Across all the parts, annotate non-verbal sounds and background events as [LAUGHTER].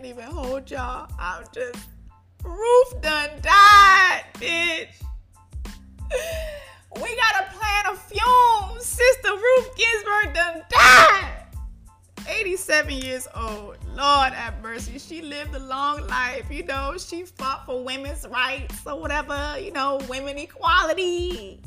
can't even hold y'all. I'm just Ruth done died, bitch. We got a plan of fumes. Sister Ruth Ginsburg done died. 87 years old. Lord have mercy. She lived a long life. You know, she fought for women's rights or whatever, you know, women equality.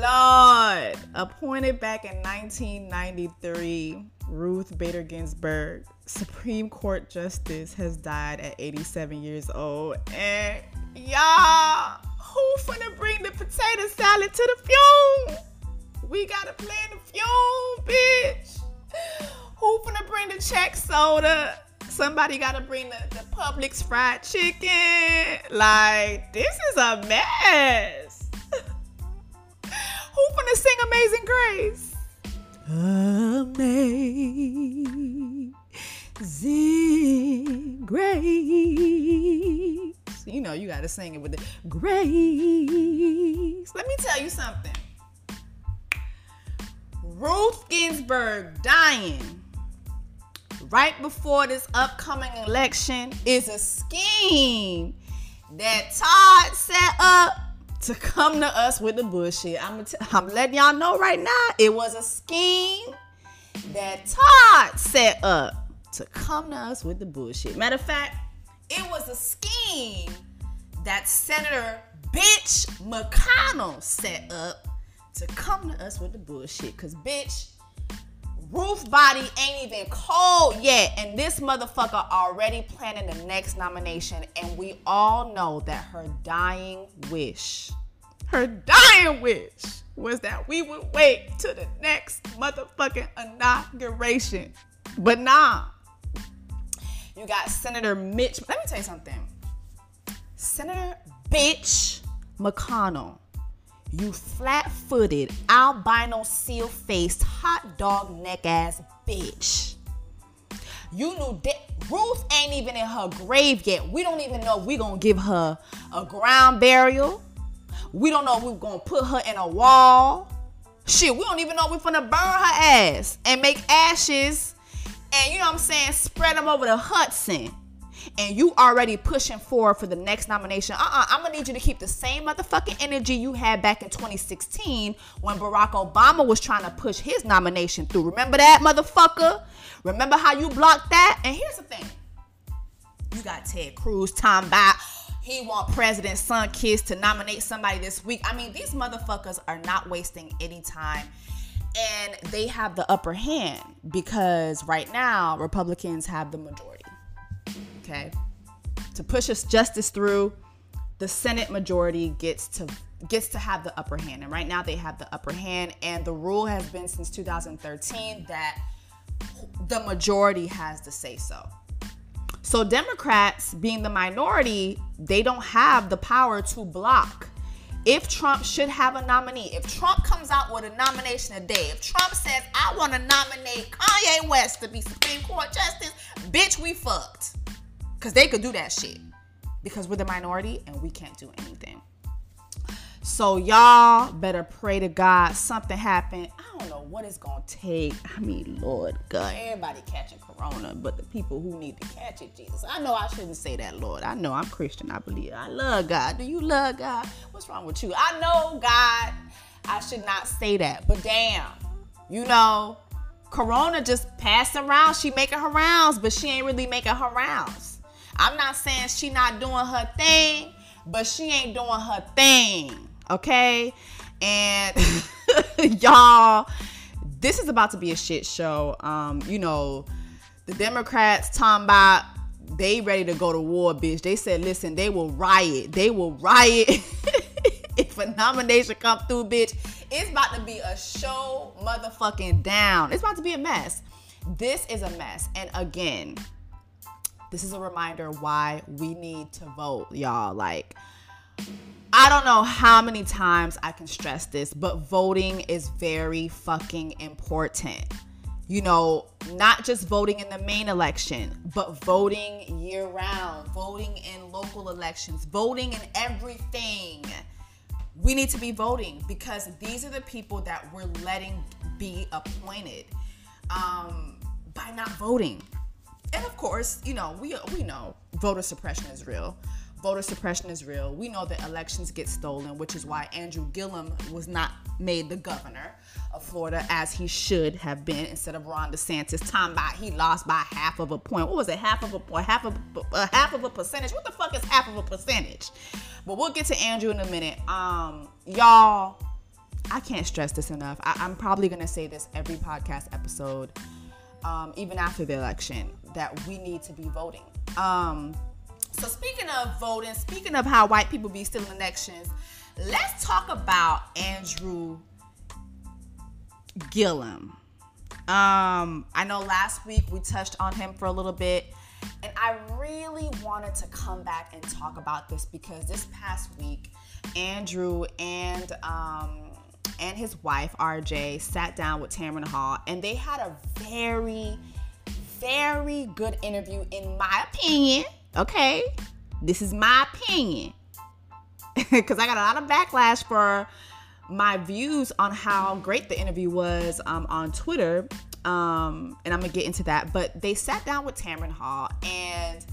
Lord, appointed back in 1993, Ruth Bader Ginsburg, Supreme Court Justice, has died at 87 years old. And y'all, who finna bring the potato salad to the fume? We gotta plan the fume, bitch. Who finna bring the Chek soda? Somebody gotta bring the, the Publix fried chicken. Like, this is a mess. [LAUGHS] Who finna sing Amazing Grace? Amazing Grace. You know, you gotta sing it with the grace. Let me tell you something. Ruth Ginsburg dying right before this upcoming election is a scheme that Todd set up to come to us with the bullshit. I'm, t- I'm letting y'all know right now, it was a scheme that Todd set up to come to us with the bullshit. Matter of fact, it was a scheme that Senator Bitch McConnell set up to come to us with the bullshit. Cause bitch, Ruth body ain't even cold yet, and this motherfucker already planning the next nomination. And we all know that her dying wish, her dying wish, was that we would wait to the next motherfucking inauguration. But nah, you got Senator Mitch. Let me tell you something. Senator Bitch McConnell you flat footed, albino, seal faced, hot dog neck ass bitch. You knew that Ruth ain't even in her grave yet. We don't even know if we gonna give her a ground burial. We don't know if we're gonna put her in a wall. Shit, we don't even know if we're gonna burn her ass and make ashes and you know what I'm saying, spread them over the Hudson and you already pushing forward for the next nomination, uh-uh, I'm gonna need you to keep the same motherfucking energy you had back in 2016 when Barack Obama was trying to push his nomination through. Remember that, motherfucker? Remember how you blocked that? And here's the thing. You got Ted Cruz Tom about he want President Sunkist to nominate somebody this week. I mean, these motherfuckers are not wasting any time and they have the upper hand because right now Republicans have the majority okay? To push us justice through, the Senate majority gets to gets to have the upper hand. And right now they have the upper hand and the rule has been since 2013 that the majority has to say so. So Democrats being the minority, they don't have the power to block if Trump should have a nominee, if Trump comes out with a nomination today, if Trump says, I want to nominate Kanye West to be Supreme Court Justice, bitch, we fucked. Because they could do that shit. Because we're the minority and we can't do anything. So y'all better pray to God something happened. I don't know what it's gonna take. I mean, Lord God, everybody catching corona, but the people who need to catch it, Jesus. I know I shouldn't say that, Lord. I know I'm Christian. I believe I love God. Do you love God? What's wrong with you? I know God. I should not say that, but damn, you know, Corona just passed around. She making her rounds, but she ain't really making her rounds. I'm not saying she not doing her thing, but she ain't doing her thing. Okay? And [LAUGHS] y'all, this is about to be a shit show. Um, you know, the Democrats talking about they ready to go to war, bitch. They said, listen, they will riot. They will riot [LAUGHS] if a nomination come through, bitch. It's about to be a show motherfucking down. It's about to be a mess. This is a mess. And again, this is a reminder why we need to vote, y'all. Like, I don't know how many times I can stress this, but voting is very fucking important. You know, not just voting in the main election, but voting year round, voting in local elections, voting in everything. We need to be voting because these are the people that we're letting be appointed um, by not voting and of course, you know, we we know voter suppression is real. Voter suppression is real. We know that elections get stolen, which is why Andrew Gillum was not made the governor of Florida as he should have been instead of Ron DeSantis. Time by he lost by half of a point. What was it? Half of a point? Half of a half of a percentage? What the fuck is half of a percentage? But we'll get to Andrew in a minute. Um, y'all, I can't stress this enough. I, am probably gonna say this every podcast episode, um, even after the election, that we need to be voting. Um, so speaking of voting, speaking of how white people be stealing elections, let's talk about Andrew Gillum. Um, I know last week we touched on him for a little bit, and I really wanted to come back and talk about this because this past week, Andrew and um, and his wife RJ sat down with Tamron Hall, and they had a very, very good interview, in my opinion. Okay, this is my opinion [LAUGHS] because I got a lot of backlash for my views on how great the interview was um, on Twitter. Um, and I'm gonna get into that. But they sat down with Tamron Hall and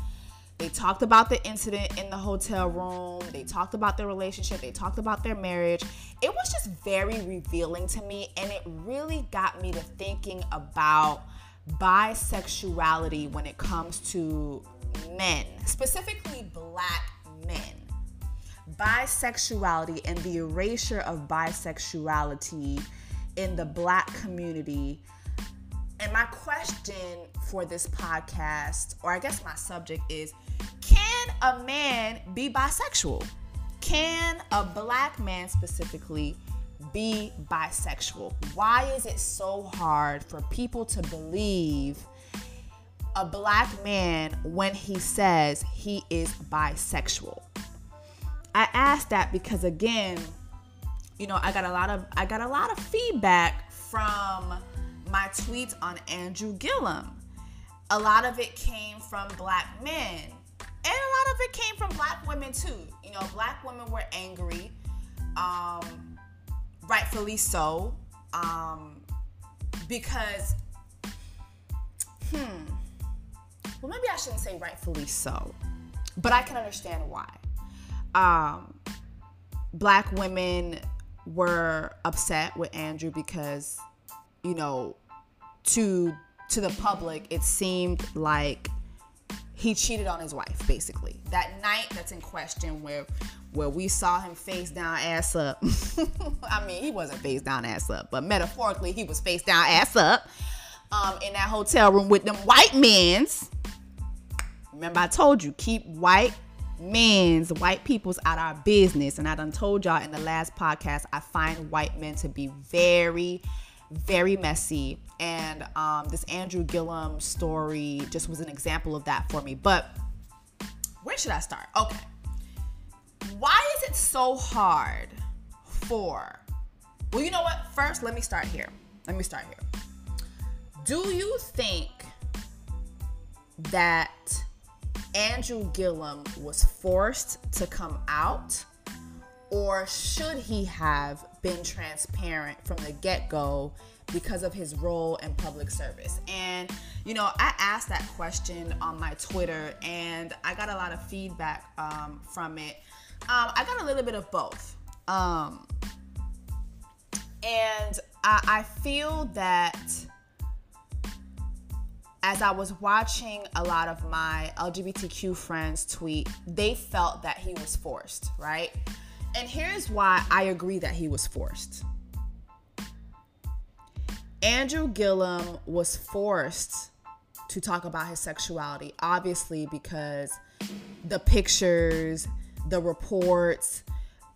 they talked about the incident in the hotel room. They talked about their relationship. They talked about their marriage. It was just very revealing to me, and it really got me to thinking about bisexuality when it comes to men, specifically black men bisexuality and the erasure of bisexuality in the black community. And my question for this podcast, or I guess my subject is can a man be bisexual? Can a black man specifically be bisexual? Why is it so hard for people to believe a black man when he says he is bisexual? I asked that because again, you know, I got a lot of I got a lot of feedback from my tweets on Andrew Gillum. A lot of it came from black men. And a lot of it came from black women too. You know, black women were angry, um, rightfully so, um, because, hmm, well, maybe I shouldn't say rightfully so, but I can understand why um, black women were upset with Andrew because, you know, to to the public, it seemed like he cheated on his wife, basically. That night that's in question where where we saw him face down, ass up. [LAUGHS] I mean, he wasn't face down, ass up, but metaphorically, he was face down, ass up um, in that hotel room with them white men's. Remember, I told you, keep white men's white people's out of our business and i done told y'all in the last podcast i find white men to be very very messy and um, this andrew gillum story just was an example of that for me. But where should i start? Okay. Why is it so hard for well you know what? First let me start here. Let me start here. Do you think that Andrew Gillum was forced to come out, or should he have been transparent from the get go because of his role in public service? And, you know, I asked that question on my Twitter and I got a lot of feedback um, from it. Um, I got a little bit of both. Um, and I, I feel that as I was watching a lot of my LGBTQ friends tweet, they felt that he was forced, right? And here's why I agree that he was forced. Andrew Gillum was forced to talk about his sexuality, obviously, because the pictures, the reports,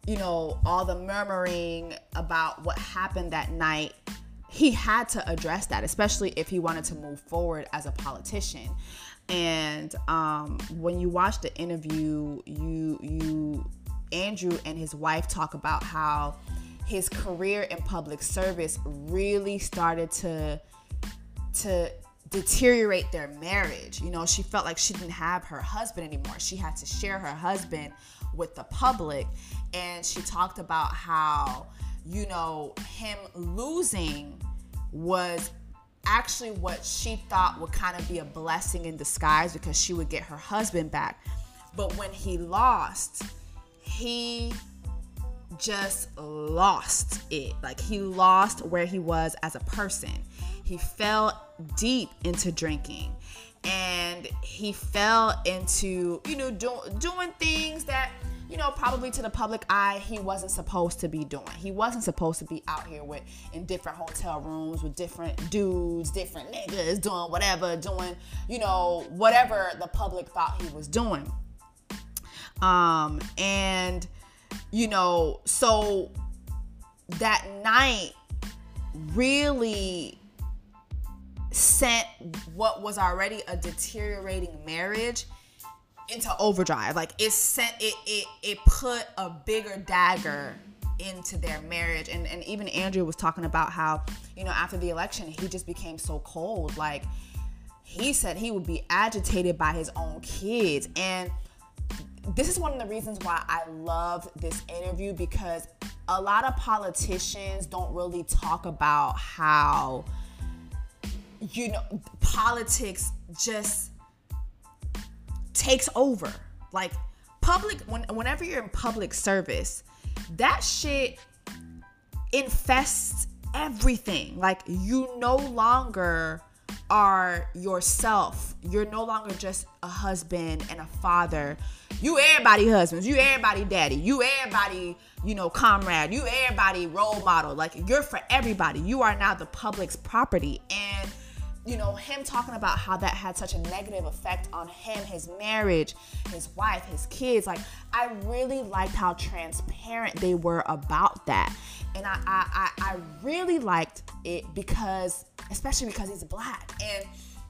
you know, all the murmuring about what happened that night he had to address that, especially if he wanted to move forward as a politician. And um, when you watch the interview, you you Andrew and his wife talk about how his career in public service really started to to deteriorate their marriage. You know, she felt like she didn't have her husband anymore. She had to share her husband with the public. And she talked about how, you know, him losing was actually what she thought would kind of be a blessing in disguise because she would get her husband back. But when he lost, he just lost it. Like he lost where he was as a person. He fell deep into drinking and he fell into, you know, do, doing things that you know, probably to the public eye, he wasn't supposed to be doing. He wasn't supposed to be out here with in different hotel rooms with different dudes, different niggas doing whatever, doing, you know, whatever the public thought he was doing. Um, and you know, so that night really sent what was already a deteriorating marriage into overdrive. Like it sent it it it put a bigger dagger into their marriage. And and even Andrew was talking about how, you know, after the election, he just became so cold. Like he said he would be agitated by his own kids. And this is one of the reasons why I love this interview because a lot of politicians don't really talk about how you know politics just takes over. Like public when whenever you're in public service, that shit infests everything. Like you no longer are yourself. You're no longer just a husband and a father. You everybody husbands, you everybody daddy, you everybody, you know, comrade, you everybody role model. Like you're for everybody. You are now the public's property. And you know, him talking about how that had such a negative effect on him, his marriage, his wife, his kids. Like, I really liked how transparent they were about that. And I, I, I, really liked it because, especially because he's black. And,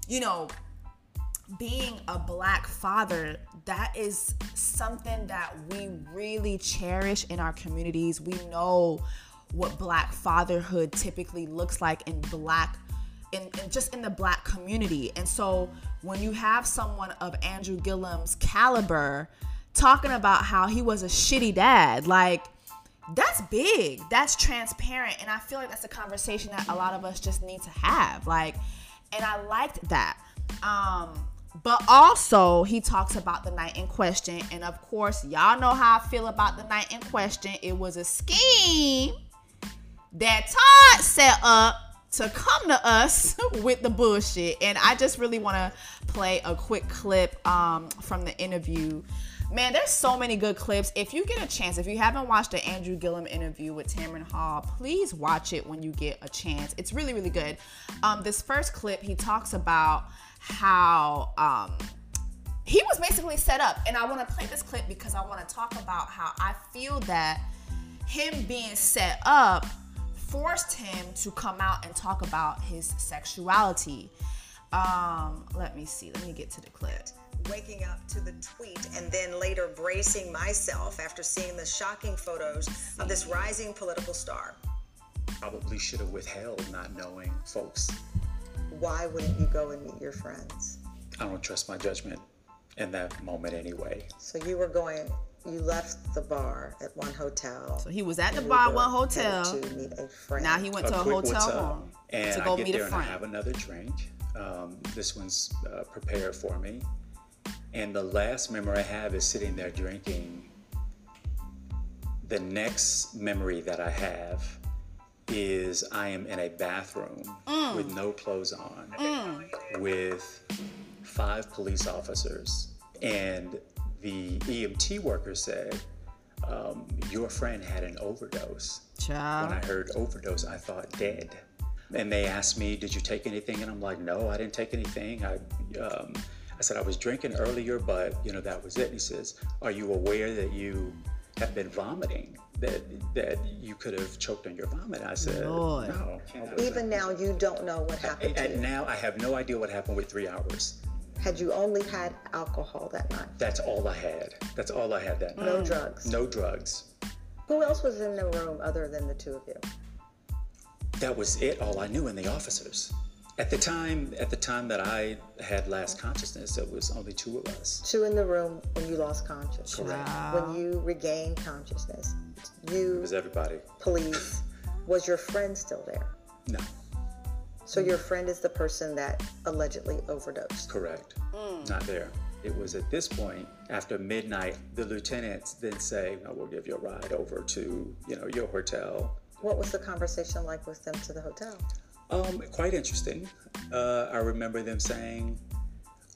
you know, being a black father, that is something that we really cherish in our communities. We know what black fatherhood typically looks like in black in, in, just in the black community. And so when you have someone of Andrew Gillum's caliber talking about how he was a shitty dad, like that's big. That's transparent. And I feel like that's a conversation that a lot of us just need to have. Like, and I liked that. Um, but also he talks about the night in question. And of course, y'all know how I feel about the night in question. It was a scheme that Todd set up to come to us [LAUGHS] with the bullshit. And I just really want to play a quick clip um, from the interview. Man, there's so many good clips. If you get a chance, if you haven't watched the Andrew Gillum interview with Tamron Hall, please watch it when you get a chance. It's really, really good. Um, this first clip, he talks about how um, he was basically set up. And I want to play this clip because I want to talk about how I feel that him being set up forced him to come out and talk about his sexuality. Um, let me see. Let me get to the clip. Waking up to the tweet and then later bracing myself after seeing the shocking photos of this rising political star. Probably should have withheld not knowing folks. Why wouldn't you go and meet your friends? I don't trust my judgment in that moment anyway. So you were going you left the bar at one hotel. So he was at the bar at one hotel. To meet a friend. Now he went a to a hotel room and to go I get meet there a friend. And I have another drink. Um, this one's uh, prepared for me. And the last memory I have is sitting there drinking. The next memory that I have is I am in a bathroom mm. with no clothes on, mm. with five police officers. And the EMT worker said, um, Your friend had an overdose. Child. When I heard overdose, I thought dead. And they asked me, Did you take anything? And I'm like, No, I didn't take anything. I, um, I said, I was drinking earlier, but you know, that was it. And he says, Are you aware that you have been vomiting? That, that you could have choked on your vomit. I said, Lord. no. Even now, you don't know what happened. And, and now I have no idea what happened with three hours. Had you only had alcohol that night? That's all I had. That's all I had that night. No drugs. No drugs. Who else was in the room other than the two of you? That was it. All I knew, and the officers. At the time, at the time that I had last consciousness, it was only two of us. Two in the room when you lost consciousness. Correct. Wow. When you regained consciousness, you. It was everybody. Police. [LAUGHS] was your friend still there? No. So your friend is the person that allegedly overdosed. Correct. Not there. It was at this point, after midnight, the lieutenants then say, "I will give you a ride over to, you know, your hotel." What was the conversation like with them to the hotel? Um, quite interesting. Uh, I remember them saying,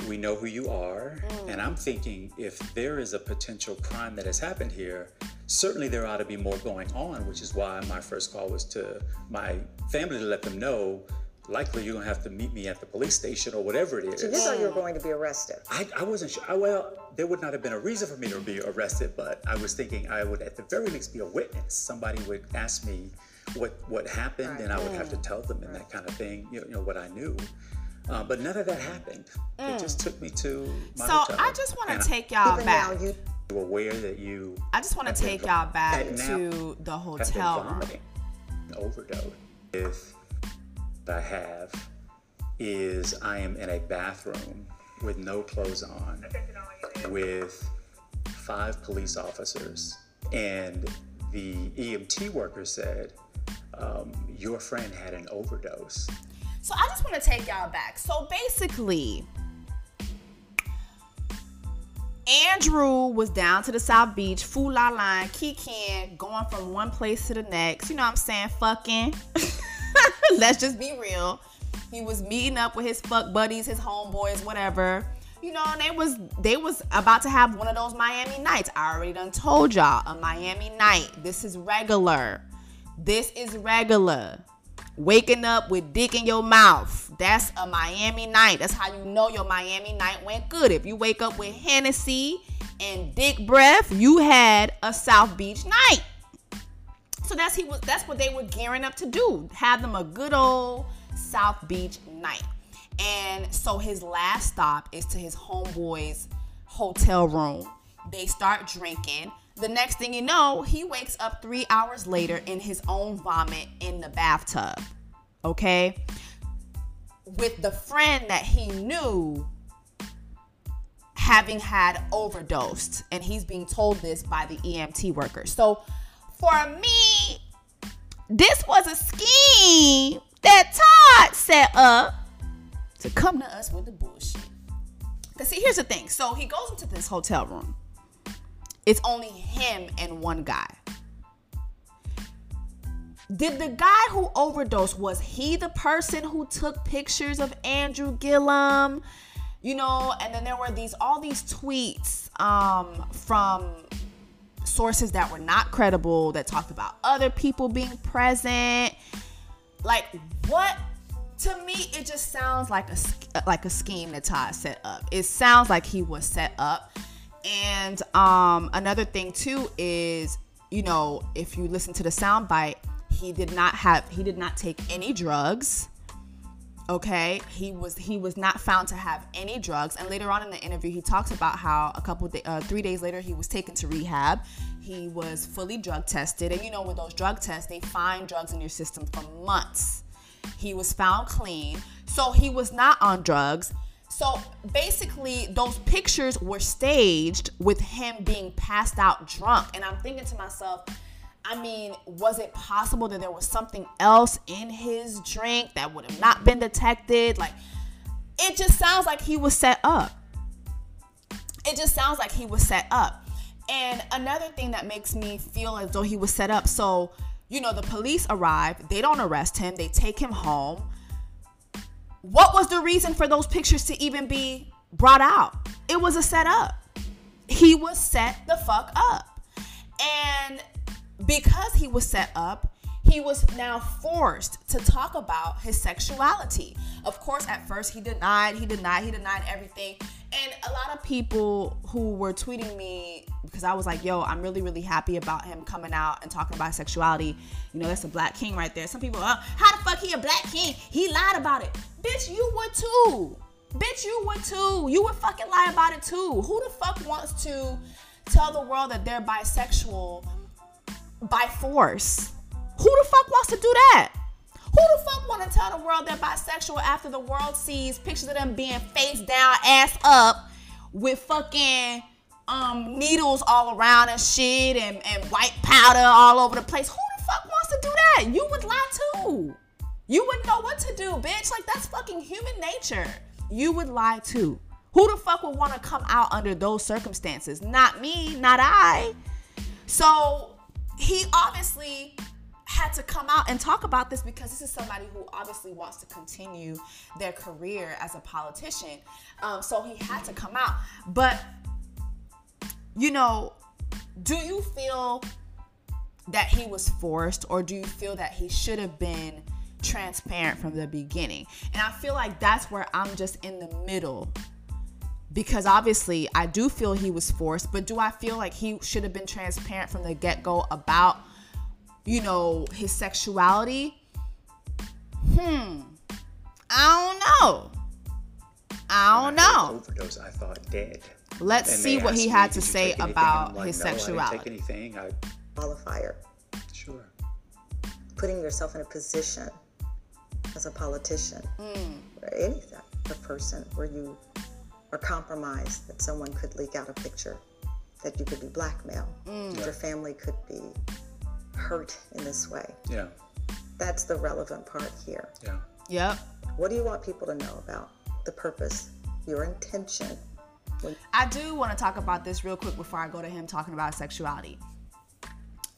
"We know who you are," and I'm thinking, if there is a potential crime that has happened here, certainly there ought to be more going on. Which is why my first call was to my family to let them know. Likely, you're gonna have to meet me at the police station or whatever it is. So you thought you were going to be arrested. I, I wasn't sure. I, well, there would not have been a reason for me to be arrested, but I was thinking I would, at the very least, be a witness. Somebody would ask me what what happened, and I would have to tell them and that kind of thing. You know, you know what I knew. Uh, but none of that happened. It just took me to my So hotel. I just want to take y'all Even back. now, you I'm aware that you I just want to take vo- y'all back to the hotel room. vomiting. An overdose. If I have is I am in a bathroom with no clothes on, with five police officers, and the EMT worker said, um, "Your friend had an overdose." So I just want to take y'all back. So basically, Andrew was down to the South Beach, Fu La Line, Kikin, going from one place to the next. You know what I'm saying? Fucking. [LAUGHS] [LAUGHS] Let's just be real. He was meeting up with his fuck buddies, his homeboys, whatever. You know, and they was they was about to have one of those Miami nights. I already done told y'all a Miami night. This is regular. This is regular. Waking up with dick in your mouth. That's a Miami night. That's how you know your Miami night went good. If you wake up with Hennessy and dick breath, you had a South Beach night. So that's he was that's what they were gearing up to do. Have them a good old South Beach night. And so his last stop is to his homeboy's hotel room. They start drinking. The next thing you know, he wakes up three hours later in his own vomit in the bathtub. Okay? With the friend that he knew having had overdosed. And he's being told this by the EMT worker. So for me, this was a scheme that Todd set up to come to us with the bullshit. Cause see, here's the thing. So he goes into this hotel room. It's only him and one guy. Did the guy who overdosed was he the person who took pictures of Andrew Gillum? You know, and then there were these all these tweets um, from sources that were not credible that talked about other people being present. Like what? To me, it just sounds like a like a scheme that Todd set up. It sounds like he was set up. And um, another thing too is, you know, if you listen to the soundbite, he did not have he did not take any drugs. Okay, he was he was not found to have any drugs, and later on in the interview, he talks about how a couple uh, three days later he was taken to rehab. He was fully drug tested, and you know with those drug tests, they find drugs in your system for months. He was found clean, so he was not on drugs. So basically, those pictures were staged with him being passed out drunk, and I'm thinking to myself. I mean, was it possible that there was something else in his drink that would have not been detected? Like, it just sounds like he was set up. It just sounds like he was set up. And another thing that makes me feel as though he was set up so, you know, the police arrive, they don't arrest him, they take him home. What was the reason for those pictures to even be brought out? It was a setup. He was set the fuck up. And because he was set up, he was now forced to talk about his sexuality. Of course, at first he denied, he denied, he denied everything. And a lot of people who were tweeting me because I was like, yo, I'm really, really happy about him coming out and talking about sexuality. You know, that's a black king right there. Some people, uh, how the fuck he a black king? He lied about it. Bitch, you would too. Bitch, you would too. You would fucking lie about it too. Who the fuck wants to tell the world that they're bisexual by force? Who the fuck wants to do that? Who the fuck want to tell the world they're bisexual after the world sees pictures of them being face down, ass up, with fucking um needles all around and shit and, and white powder all over the place? Who the fuck wants to do that? You would lie too. You wouldn't know what to do, bitch. Like that's fucking human nature. You would lie too. Who the fuck would want to come out under those circumstances? Not me, not I. So he obviously had to come out and talk about this because this is somebody who obviously wants to continue their career as a politician. Um, so he had to come out. But, you know, do you feel that he was forced or do you feel that he should have been transparent from the beginning? And I feel like that's where I'm just in the middle because obviously I do feel he was forced, but do I feel like he should have been transparent from the get go about, you know, his sexuality? Hmm. I don't know. I don't know. Overdose. I thought dead. Let's And see what he had me, to say about like, his no, I didn't sexuality. take anything. I qualifier, sure. putting yourself in a position as a politician or any type of person where you are compromised that someone could leak out a picture, that you could be blackmailed, mm. that your family could be hurt in this way. Yeah. That's the relevant part here. Yeah. Yep. What do you want people to know about the purpose, your intention? I do want to talk about this real quick before I go to him talking about sexuality.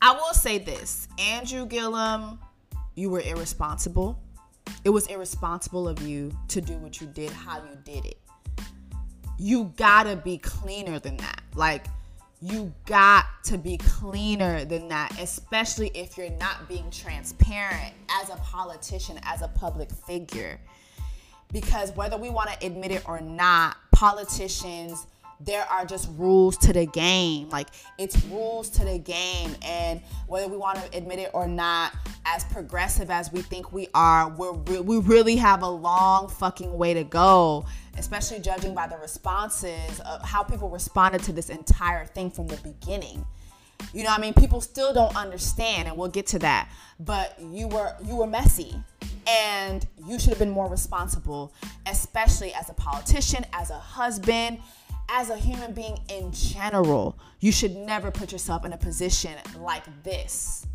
I will say this Andrew Gillum, you were irresponsible. It was irresponsible of you to do what you did, how you did it. You gotta be cleaner than that. Like, you got to be cleaner than that, especially if you're not being transparent as a politician, as a public figure because whether we want to admit it or not, politicians, there are just rules to the game. Like it's rules to the game, and whether we want to admit it or not, as progressive as we think we are, we're re- we really have a long fucking way to go. Especially judging by the responses of how people responded to this entire thing from the beginning. You know I mean? People still don't understand and we'll get to that. But you were you were messy and you should have been more responsible, especially as a politician, as a husband, as a human being in general. You should never put yourself in a position like this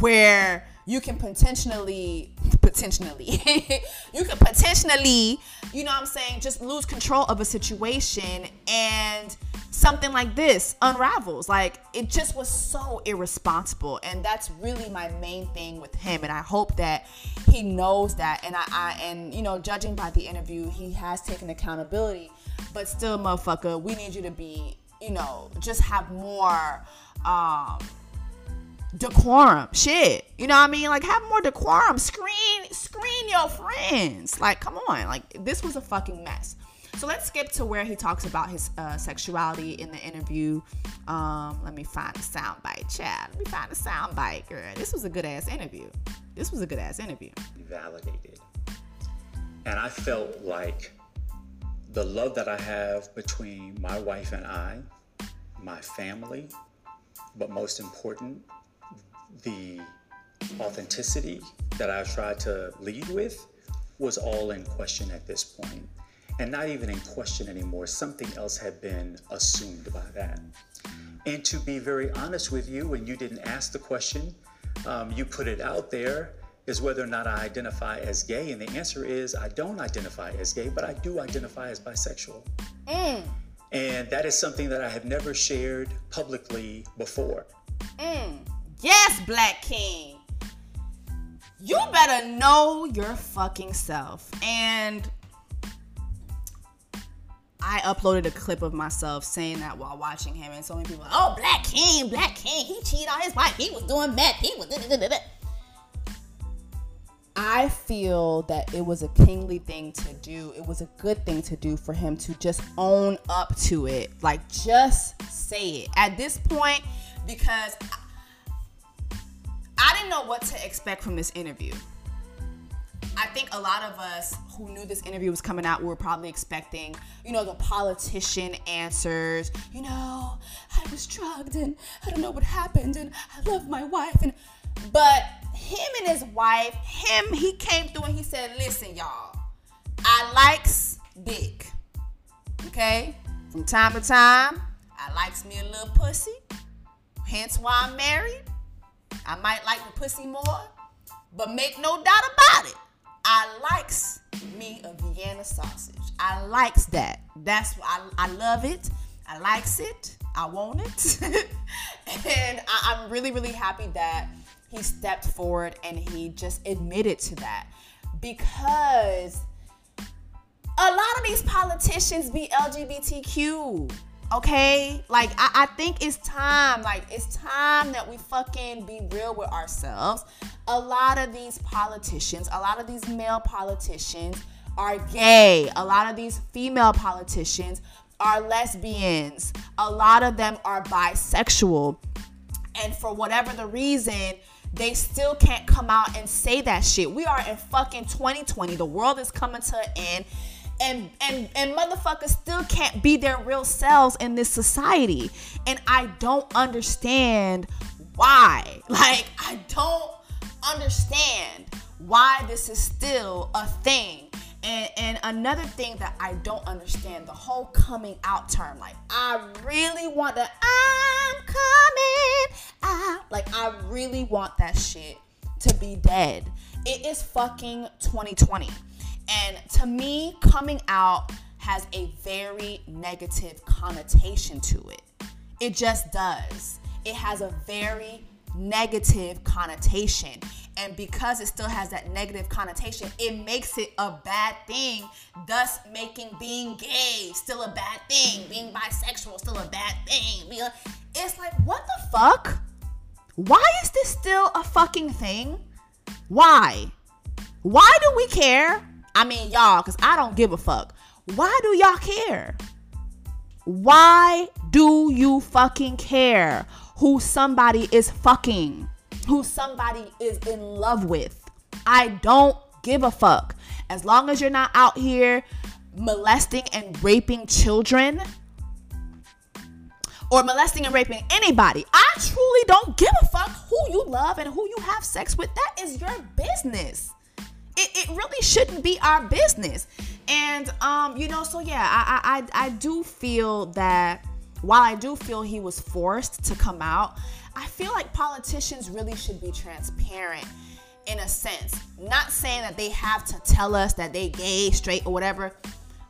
where you can potentially potentially. [LAUGHS] You can potentially you know what i'm saying just lose control of a situation and something like this unravels. Like it just was so irresponsible and that's really my main thing with him and i hope that he knows that and i, I and you know judging by the interview he has taken accountability but still motherfucker we need you to be you know just have more um decorum. Shit. You know what i mean? Like have more decorum. Screen screen your friends. Like come on. Like this was a fucking mess. So let's skip to where he talks about his uh, sexuality in the interview. Um let me find the sound bite chat let me find the soundbite, girl. This was a good ass interview. This was a good ass interview. Validated. And I felt like the love that I have between my wife and I, my family, but most important, the authenticity that I tried to lead with was all in question at this point. And not even in question anymore. Something else had been assumed by that. And to be very honest with you, when you didn't ask the question, um, you put it out there is whether or not I identify as gay. And the answer is I don't identify as gay, but I do identify as bisexual. And that is something that I have never shared publicly before. Yes, Black King. You better know your fucking self. And I uploaded a clip of myself saying that while watching him, and so many people, oh, Black King, Black King, he cheated on his wife, he was doing meth, he was. da-da-da-da-da." I feel that it was a kingly thing to do. It was a good thing to do for him to just own up to it. Like, just say it. At this point, because I didn't know what to expect from this interview. I think a lot of us who knew this interview was coming out were probably expecting, you know, the politician answers. You know, I was drugged and I don't know what happened and I love my wife and but him and his wife, him, he came through and he said, "Listen, y'all, I likes dick. Okay, from time to time, I likes me a little pussy. Hence why I'm married. I might like the pussy more, But make no doubt about it, I likes me a Vienna sausage. I likes that. That's I, I love it. I likes it. I want it. [LAUGHS] and I, I'm really, really happy that he stepped forward and he just admitted to that. Because a lot of these politicians be LGBTQ. Okay? Like, I, I, think it's time. Like, it's time that we fucking be real with ourselves. A lot of these politicians, a lot of these male politicians are gay. A lot of these female politicians are lesbians. A lot of them are bisexual. And for whatever the reason, they still can't come out and say that shit. We are in fucking 2020. The world is coming to an end and and and motherfuckers still can't be their real selves in this society and i don't understand why [LAUGHS] like i don't understand why this is still a thing and, and another thing that I don't understand the whole coming out term. Like, I really want the I'm coming out. Like, I really want that shit to be dead. It is fucking 2020. And to me, coming out has a very negative connotation to it. It just does. It has a very negative connotation. And because it still has that negative connotation, it makes it a bad thing, thus making being gay still a bad thing, being bisexual still a bad thing. It's like, what the fuck? Why is this still a fucking thing? Why? Why do we care? I mean, y'all, because I don't give a fuck. Why do y'all care? Why do you fucking care who somebody is fucking? Who somebody is in love with? I don't give a fuck. As long as you're not out here molesting and raping children or molesting and raping anybody, I truly don't give a fuck who you love and who you have sex with. That is your business it, it really shouldn't be our business. And um, you know, so yeah, I, I I do feel that while I do feel he was forced to come out, I feel like politicians really should be transparent in a sense. Not saying that they have to tell us that they gay, straight, or whatever,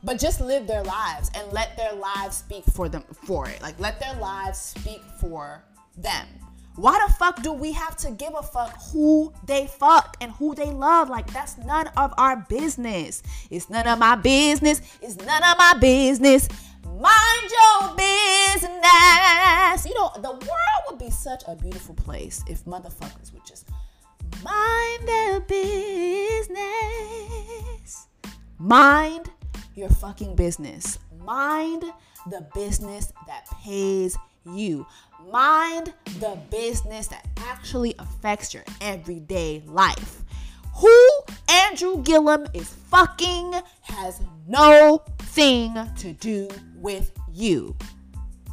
but just live their lives and let their lives speak for them for it. Like let their lives speak for them. Why the fuck do we have to give a fuck who they fuck and who they love? Like, that's none of our business. It's none of my business. It's none of my business. Mind your business. You know, the world would be such a beautiful place if motherfuckers would just mind their business. Mind your fucking business. Mind the business that pays you. Mind the business that actually affects your everyday life. Who Andrew Gillum is fucking has no thing to do with you.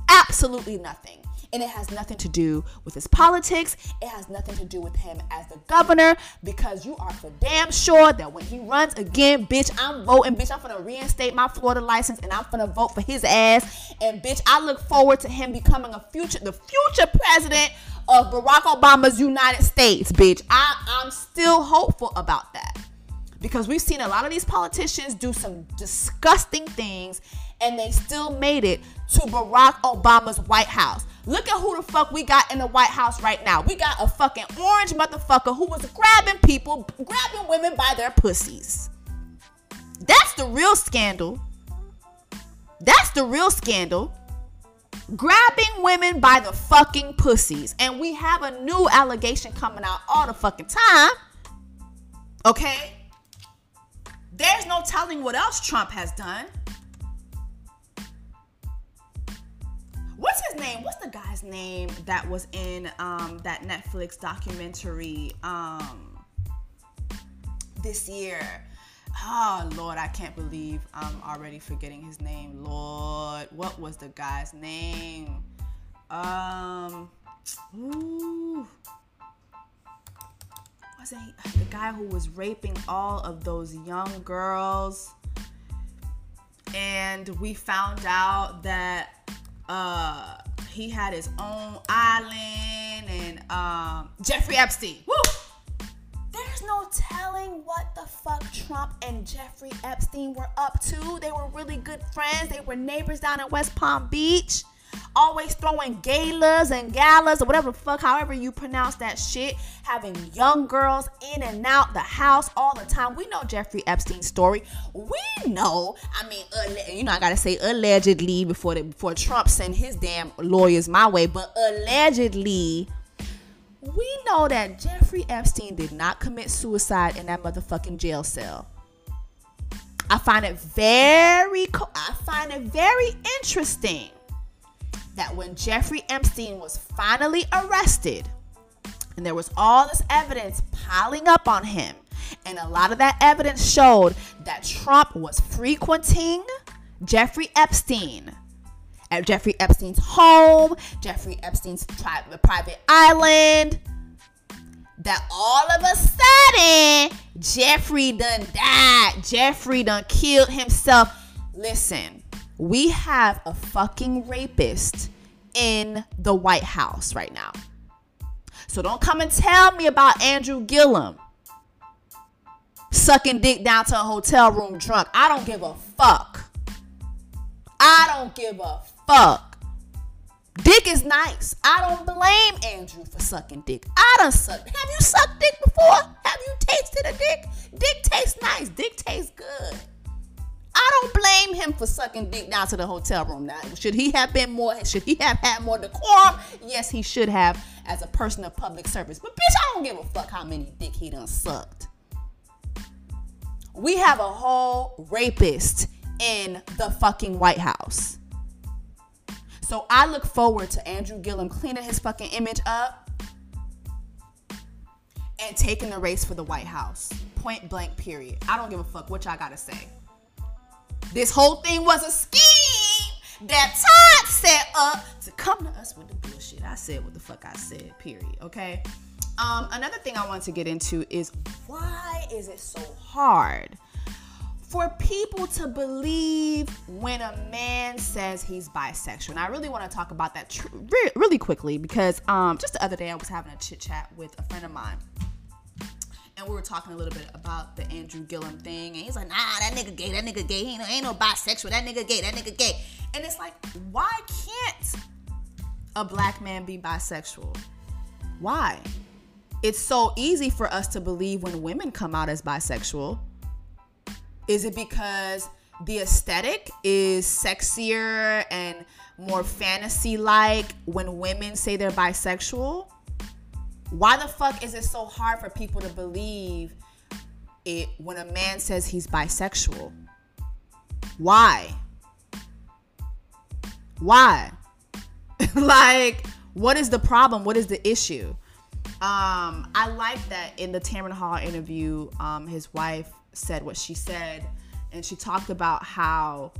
Absolutely nothing and it has nothing to do with his politics. It has nothing to do with him as the governor because you are for damn sure that when he runs again, bitch, I'm voting. Bitch, I'm gonna reinstate my Florida license and I'm gonna vote for his ass. And bitch, I look forward to him becoming a future, the future president of Barack Obama's United States, bitch. I, I'm still hopeful about that because we've seen a lot of these politicians do some disgusting things and they still made it to Barack Obama's White House. Look at who the fuck we got in the White House right now. We got a fucking orange motherfucker who was grabbing people, grabbing women by their pussies. That's the real scandal. That's the real scandal. Grabbing women by the fucking pussies. And we have a new allegation coming out all the fucking time. Okay? There's no telling what else Trump has done. What's his name? What's the guy's name that was in um, that Netflix documentary um, this year? Oh Lord, I can't believe I'm already forgetting his name. Lord, what was the guy's name? Um, wasn't he the guy who was raping all of those young girls? And we found out that uh, he had his own island and um, Jeffrey Epstein. Woo! There's no telling what the fuck Trump and Jeffrey Epstein were up to. They were really good friends. They were neighbors down in West Palm Beach. Always throwing galas and galas or whatever the fuck, however you pronounce that shit. Having young girls in and out the house all the time. We know Jeffrey Epstein's story. We know. I mean, you know, I gotta say allegedly before the, before Trump sent his damn lawyers my way, but allegedly we know that Jeffrey Epstein did not commit suicide in that motherfucking jail cell. I find it very I find it very interesting that when Jeffrey Epstein was finally arrested and there was all this evidence piling up on him and a lot of that evidence showed that Trump was frequenting Jeffrey Epstein at Jeffrey Epstein's home, Jeffrey Epstein's private, island. That all of a sudden, Jeffrey done died. Jeffrey done killed himself. Listen, we have a fucking rapist in the White House right now. So don't come and tell me about Andrew Gillum sucking dick down to a hotel room drunk. I don't give a fuck. I don't give a fuck. Dick is nice. I don't blame Andrew for sucking dick. I done sucked. Have you sucked dick before? Have you tasted a dick? Dick tastes nice. Dick tastes good. I don't blame him for sucking dick down to the hotel room. Now, should he have been more? Should he have had more decorum? Yes, he should have as a person of public service. But bitch, I don't give a fuck how many dick he done sucked. We have a whole rapist in the fucking White House. So I look forward to Andrew Gillum cleaning his fucking image up and taking the race for the White House. Point blank, period. I don't give a fuck what y'all gotta say. This whole thing was a scheme that Todd set up to come to us with the bullshit. I said what the fuck I said, period. Okay. Um, another thing I want to get into is why is it so hard for people to believe when a man says he's bisexual. And I really want to talk about that tr- really quickly because um, just the other day I was having a chit chat with a friend of mine. And we were talking a little bit about the Andrew Gillum thing. And he's like, nah, that nigga gay, that nigga gay. He ain't, ain't no bisexual, that nigga gay, that nigga gay. And it's like, why can't a black man be bisexual? Why? It's so easy for us to believe when women come out as bisexual is it because the aesthetic is sexier and more fantasy like when women say they're bisexual? Why the fuck is it so hard for people to believe it when a man says he's bisexual? Why? Why? [LAUGHS] like, what is the problem? What is the issue? Um, I like that in the Tamron Hall interview, um, his wife said what she said, and she talked about how,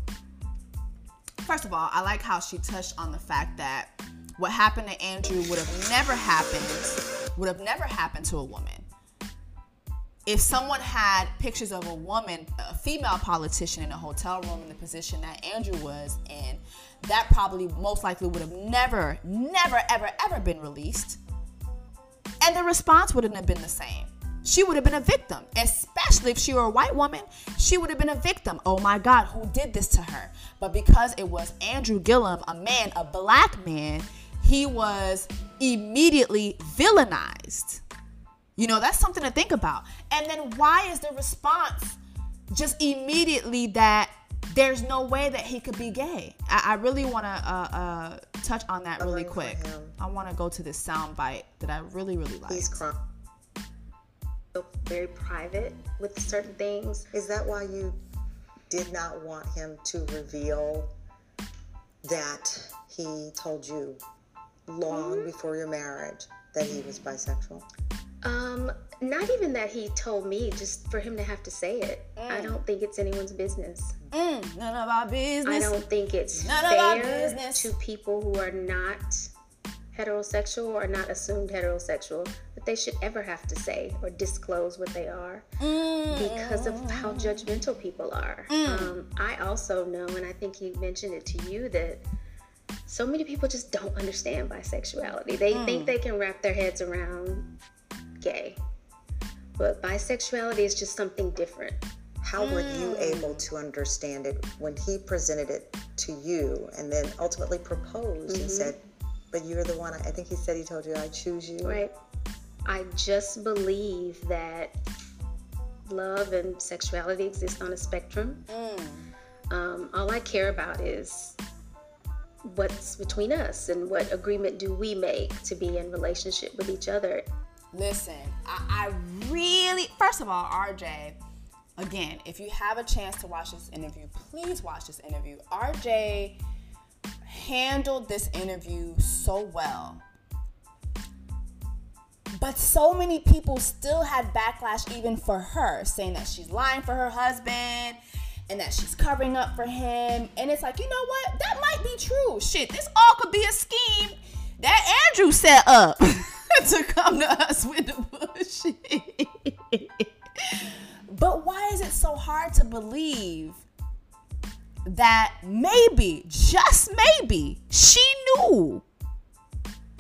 first of all, I like how she touched on the fact that what happened to Andrew would have never happened, would have never happened to a woman. If someone had pictures of a woman, a female politician in a hotel room in the position that Andrew was in, that probably most likely would have never, never, ever, ever been released. And the response wouldn't have been the same she would have been a victim, especially if she were a white woman. She would have been a victim. Oh my God, who did this to her? But because it was Andrew Gillum, a man, a black man, he was immediately villainized. You know, that's something to think about. And then why is the response just immediately that there's no way that he could be gay? I, I really want to uh, uh, touch on that really quick. I want to go to this sound bite that I really, really like. He's crying very private with certain things. Is that why you did not want him to reveal that he told you long mm-hmm. before your marriage that he was bisexual? Um, not even that he told me, just for him to have to say it. Mm. I don't think it's anyone's business. Mm, none of our business. I don't think it's none fair to people who are not heterosexual or not assumed heterosexual that they should ever have to say or disclose what they are mm. because of how judgmental people are. Mm. Um, I also know, and I think he mentioned it to you, that so many people just don't understand bisexuality. They mm. think they can wrap their heads around gay. But bisexuality is just something different. How were you able to understand it when he presented it to you and then ultimately proposed and said, But you're the one, I think he said he told you, I choose you. Right. I just believe that love and sexuality exist on a spectrum. Um, all I care about is what's between us and what agreement do we make to be in relationship with each other. Listen, I, I really, first of all, R. Jai, again, if you have a chance to watch this interview, please watch this interview. R. Jai handled this interview so well. But so many people still had backlash even for her, saying that she's lying for her husband and that she's covering up for him. And it's like, you know what? That might be true. Shit, this all could be a scheme that Andrew set up [LAUGHS] to come to us with the bullshit. but why is it so hard to believe that maybe, just maybe, she knew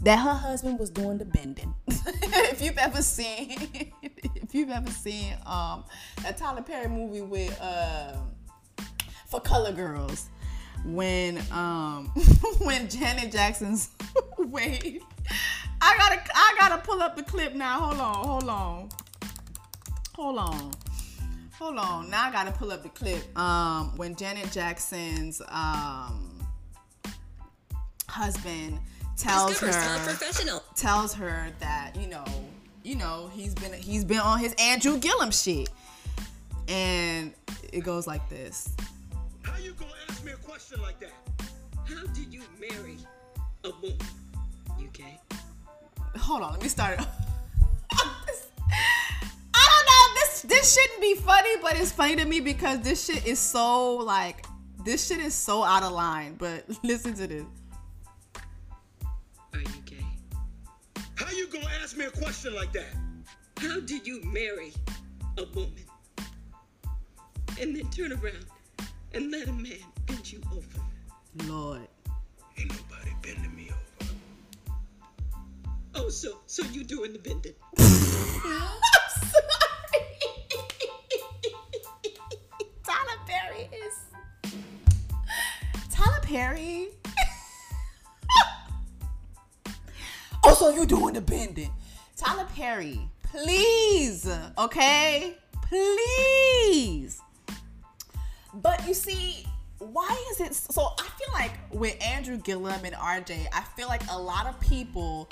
that her husband was doing the bending. [LAUGHS] if you've ever seen, [LAUGHS] if you've ever seen um that Tyler Perry movie with um for Color Girls, when um [LAUGHS] when Janet Jackson's [LAUGHS] wait, I gotta I gotta pull up the clip now. Hold on, hold on, hold on. Hold on. Now I gotta pull up the clip. Um, when Janet Jackson's um, husband tells her Professional. tells her that you know you know he's been he's been on his Andrew Gillum shit, and it goes like this. How you gonna ask me a question like that? How did you marry a woman? You gay? Hold on, let me start. [LAUGHS] I don't know. This this shouldn't be funny, but it's funny to me because this shit is so like this shit is so out of line. But [LAUGHS] listen to this. Are you gay? How you gonna ask me a question like that? How did you marry a woman? And then turn around and let a man bend you over. Lord. Ain't nobody bending me over. Oh, so so you doing the bending? [LAUGHS] Tyler Perry is Tyler Perry. [LAUGHS] oh, so you doing the bending? Tyler Perry, please, okay, please. But you see, why is it so? I feel like with Andrew Gillum and R. Jai, I feel like a lot of people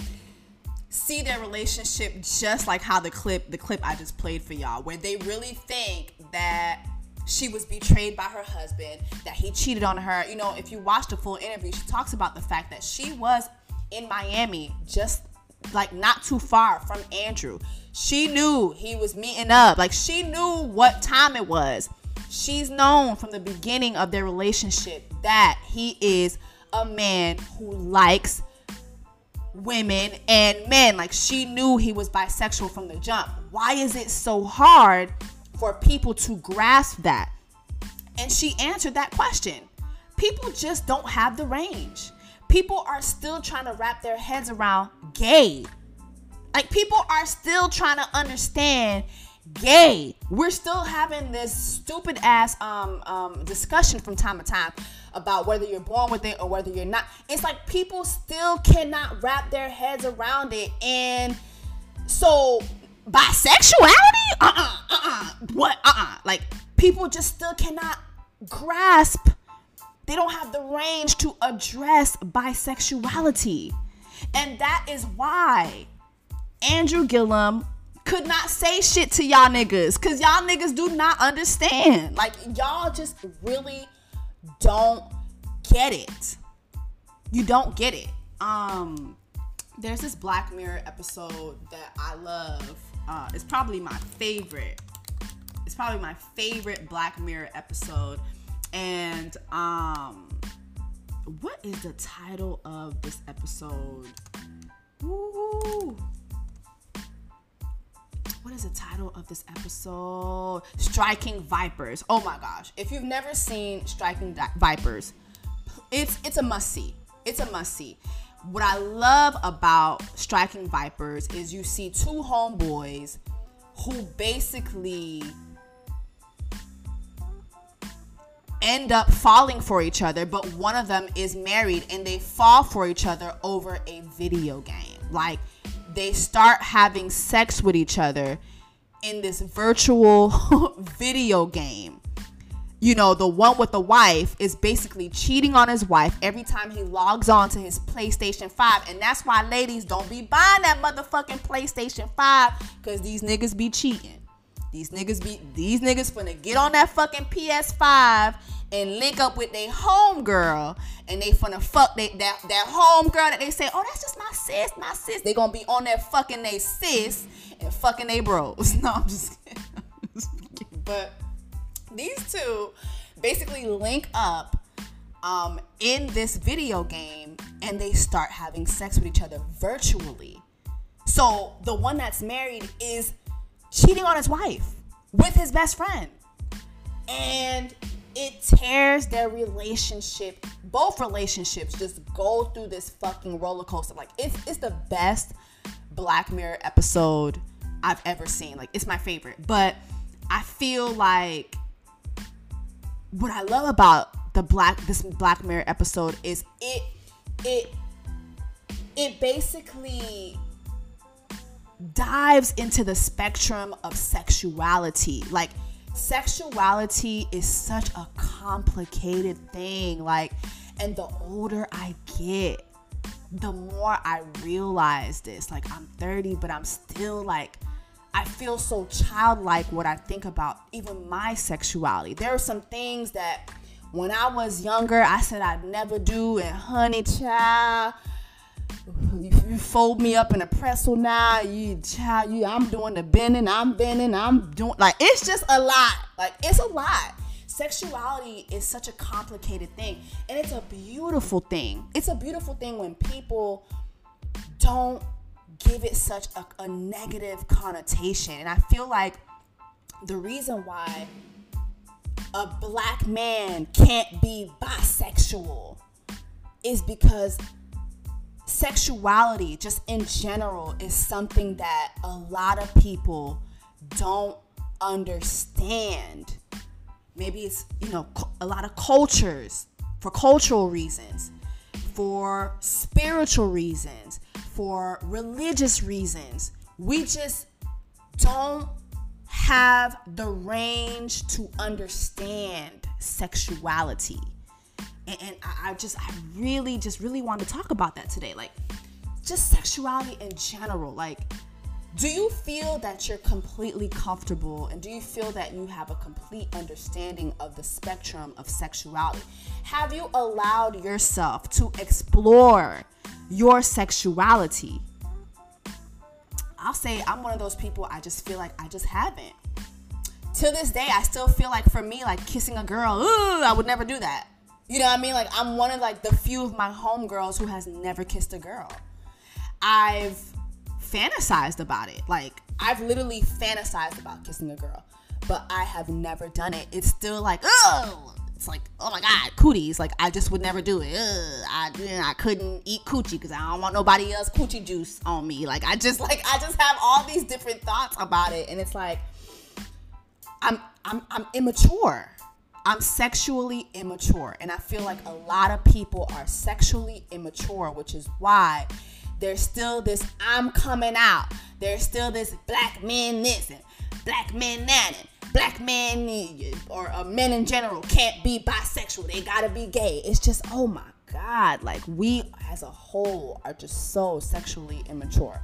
see their relationship just like how the clip the clip I just played for y'all where they really think that she was betrayed by her husband that he cheated on her. You know if you watch the full interview she talks about the fact that she was in Miami just like not too far from Andrew. She knew he was meeting up. Like she knew what time it was she's known from the beginning of their relationship that he is a man who likes women and men. Like she knew he was bisexual from the jump. Why is it so hard for people to grasp that? And she answered that question. People just don't have the range. People are still trying to wrap their heads around gay. Like people are still trying to understand gay. We're still having this stupid ass um, um, discussion from time to time about whether you're born with it or whether you're not. It's like people still cannot wrap their heads around it. And so bisexuality? Uh-uh, uh-uh. What? Uh-uh. Like people just still cannot grasp. They don't have the range to address bisexuality. And that is why Andrew Gillum could not say shit to y'all niggas because y'all niggas do not understand. Like, y'all just really don't get it. You don't get it. Um, there's this Black Mirror episode that I love. Uh, it's probably my favorite. It's probably my favorite Black Mirror episode. And um, what is the title of this episode? Woo! What is the title of this episode? Striking Vipers. Oh my gosh. If you've never seen Striking Di- Vipers, it's it's a must see. It's a must see. What I love about Striking Vipers is you see two homeboys who basically end up falling for each other, but one of them is married and they fall for each other over a video game. Like they start having sex with each other in this virtual [LAUGHS] video game. You know, the one with the wife is basically cheating on his wife every time he logs on to his PlayStation 5. And that's why, ladies, don't be buying that motherfucking PlayStation 5 because these niggas be cheating. These niggas be these niggas finna get on that fucking PS5 and link up with their homegirl and they finna fuck they, that that homegirl that they say, oh that's just my sis, my sis. They gonna be on that fucking they sis and fucking they bros. [LAUGHS] No, I'm just kidding. I'm just kidding. But these two basically link up um, in this video game and they start having sex with each other virtually. So the one that's married is cheating on his wife with his best friend. And it tears their relationship. Both relationships just go through this fucking roller coaster. Like it's it's the best Black Mirror episode I've ever seen. Like it's my favorite. But I feel like what I love about the black this Black Mirror episode is it it it basically dives into the spectrum of sexuality. Like sexuality is such a complicated thing. Like, and the older I get, the more I realize this. Like, I'm 30, but I'm still like, I feel so childlike what I think about even my sexuality. There are some things that when I was younger, I said I'd never do, and honey, child you fold me up in a pretzel now. You child, you I'm doing the bending, I'm bending, I'm doing like it's just a lot. Like it's a lot. Sexuality is such a complicated thing, and it's a beautiful thing. It's a beautiful thing when people don't give it such a, a negative connotation. And I feel like the reason why a black man can't be bisexual is because sexuality, just in general, is something that a lot of people don't understand. Maybe it's, you know, a lot of cultures for cultural reasons, for spiritual reasons, for religious reasons. We just don't have the range to understand sexuality and, and I, I just I really just really want to talk about that today like just sexuality in general like do you feel that you're completely comfortable and do you feel that you have a complete understanding of the spectrum of sexuality? Have you allowed yourself to explore your sexuality? I'll say I'm one of those people I just feel like I just haven't. To this day, I still feel like for me, like kissing a girl, ooh, I would never do that. You know what I mean? Like I'm one of like the few of my homegirls who has never kissed a girl. I've fantasized about it. Like I've literally fantasized about kissing a girl, but I have never done it. It's still like, oh, it's like, oh my god, cooties. Like I just would never do it. Ugh, I I couldn't eat coochie because I don't want nobody else coochie juice on me. Like I just [LAUGHS] like I just have all these different thoughts about it, and it's like I'm I'm I'm immature. I'm sexually immature. And I feel like a lot of people are sexually immature, which is why there's still this I'm coming out. There's still this black men this and black men that and black men or uh, men in general can't be bisexual. They gotta be gay. It's just, oh my God. Like we as a whole are just so sexually immature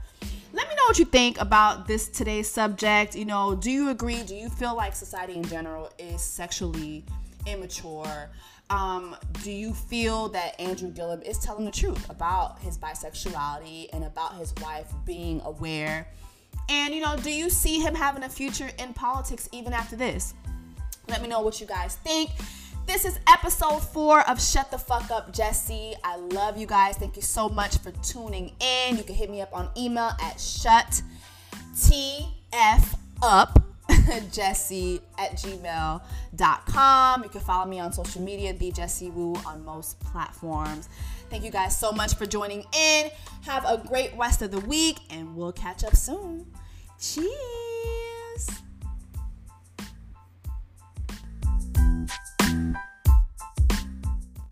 let me know what you think about this today's subject. You know, do you agree? Do you feel like society in general is sexually immature? Um, do you feel that Andrew Gillum is telling the truth about his bisexuality and about his wife being aware? And, you know, do you see him having a future in politics even after this? Let me know what you guys think. This is episode four of Shut the Fuck Up, Jessie. I love you guys. Thank you so much for tuning in. You can hit me up on email at shut up [LAUGHS] jessie at gmail.com. You can follow me on social media, the Jessie Woo, on most platforms. Thank you guys so much for joining in. Have a great rest of the week, and we'll catch up soon. Cheers.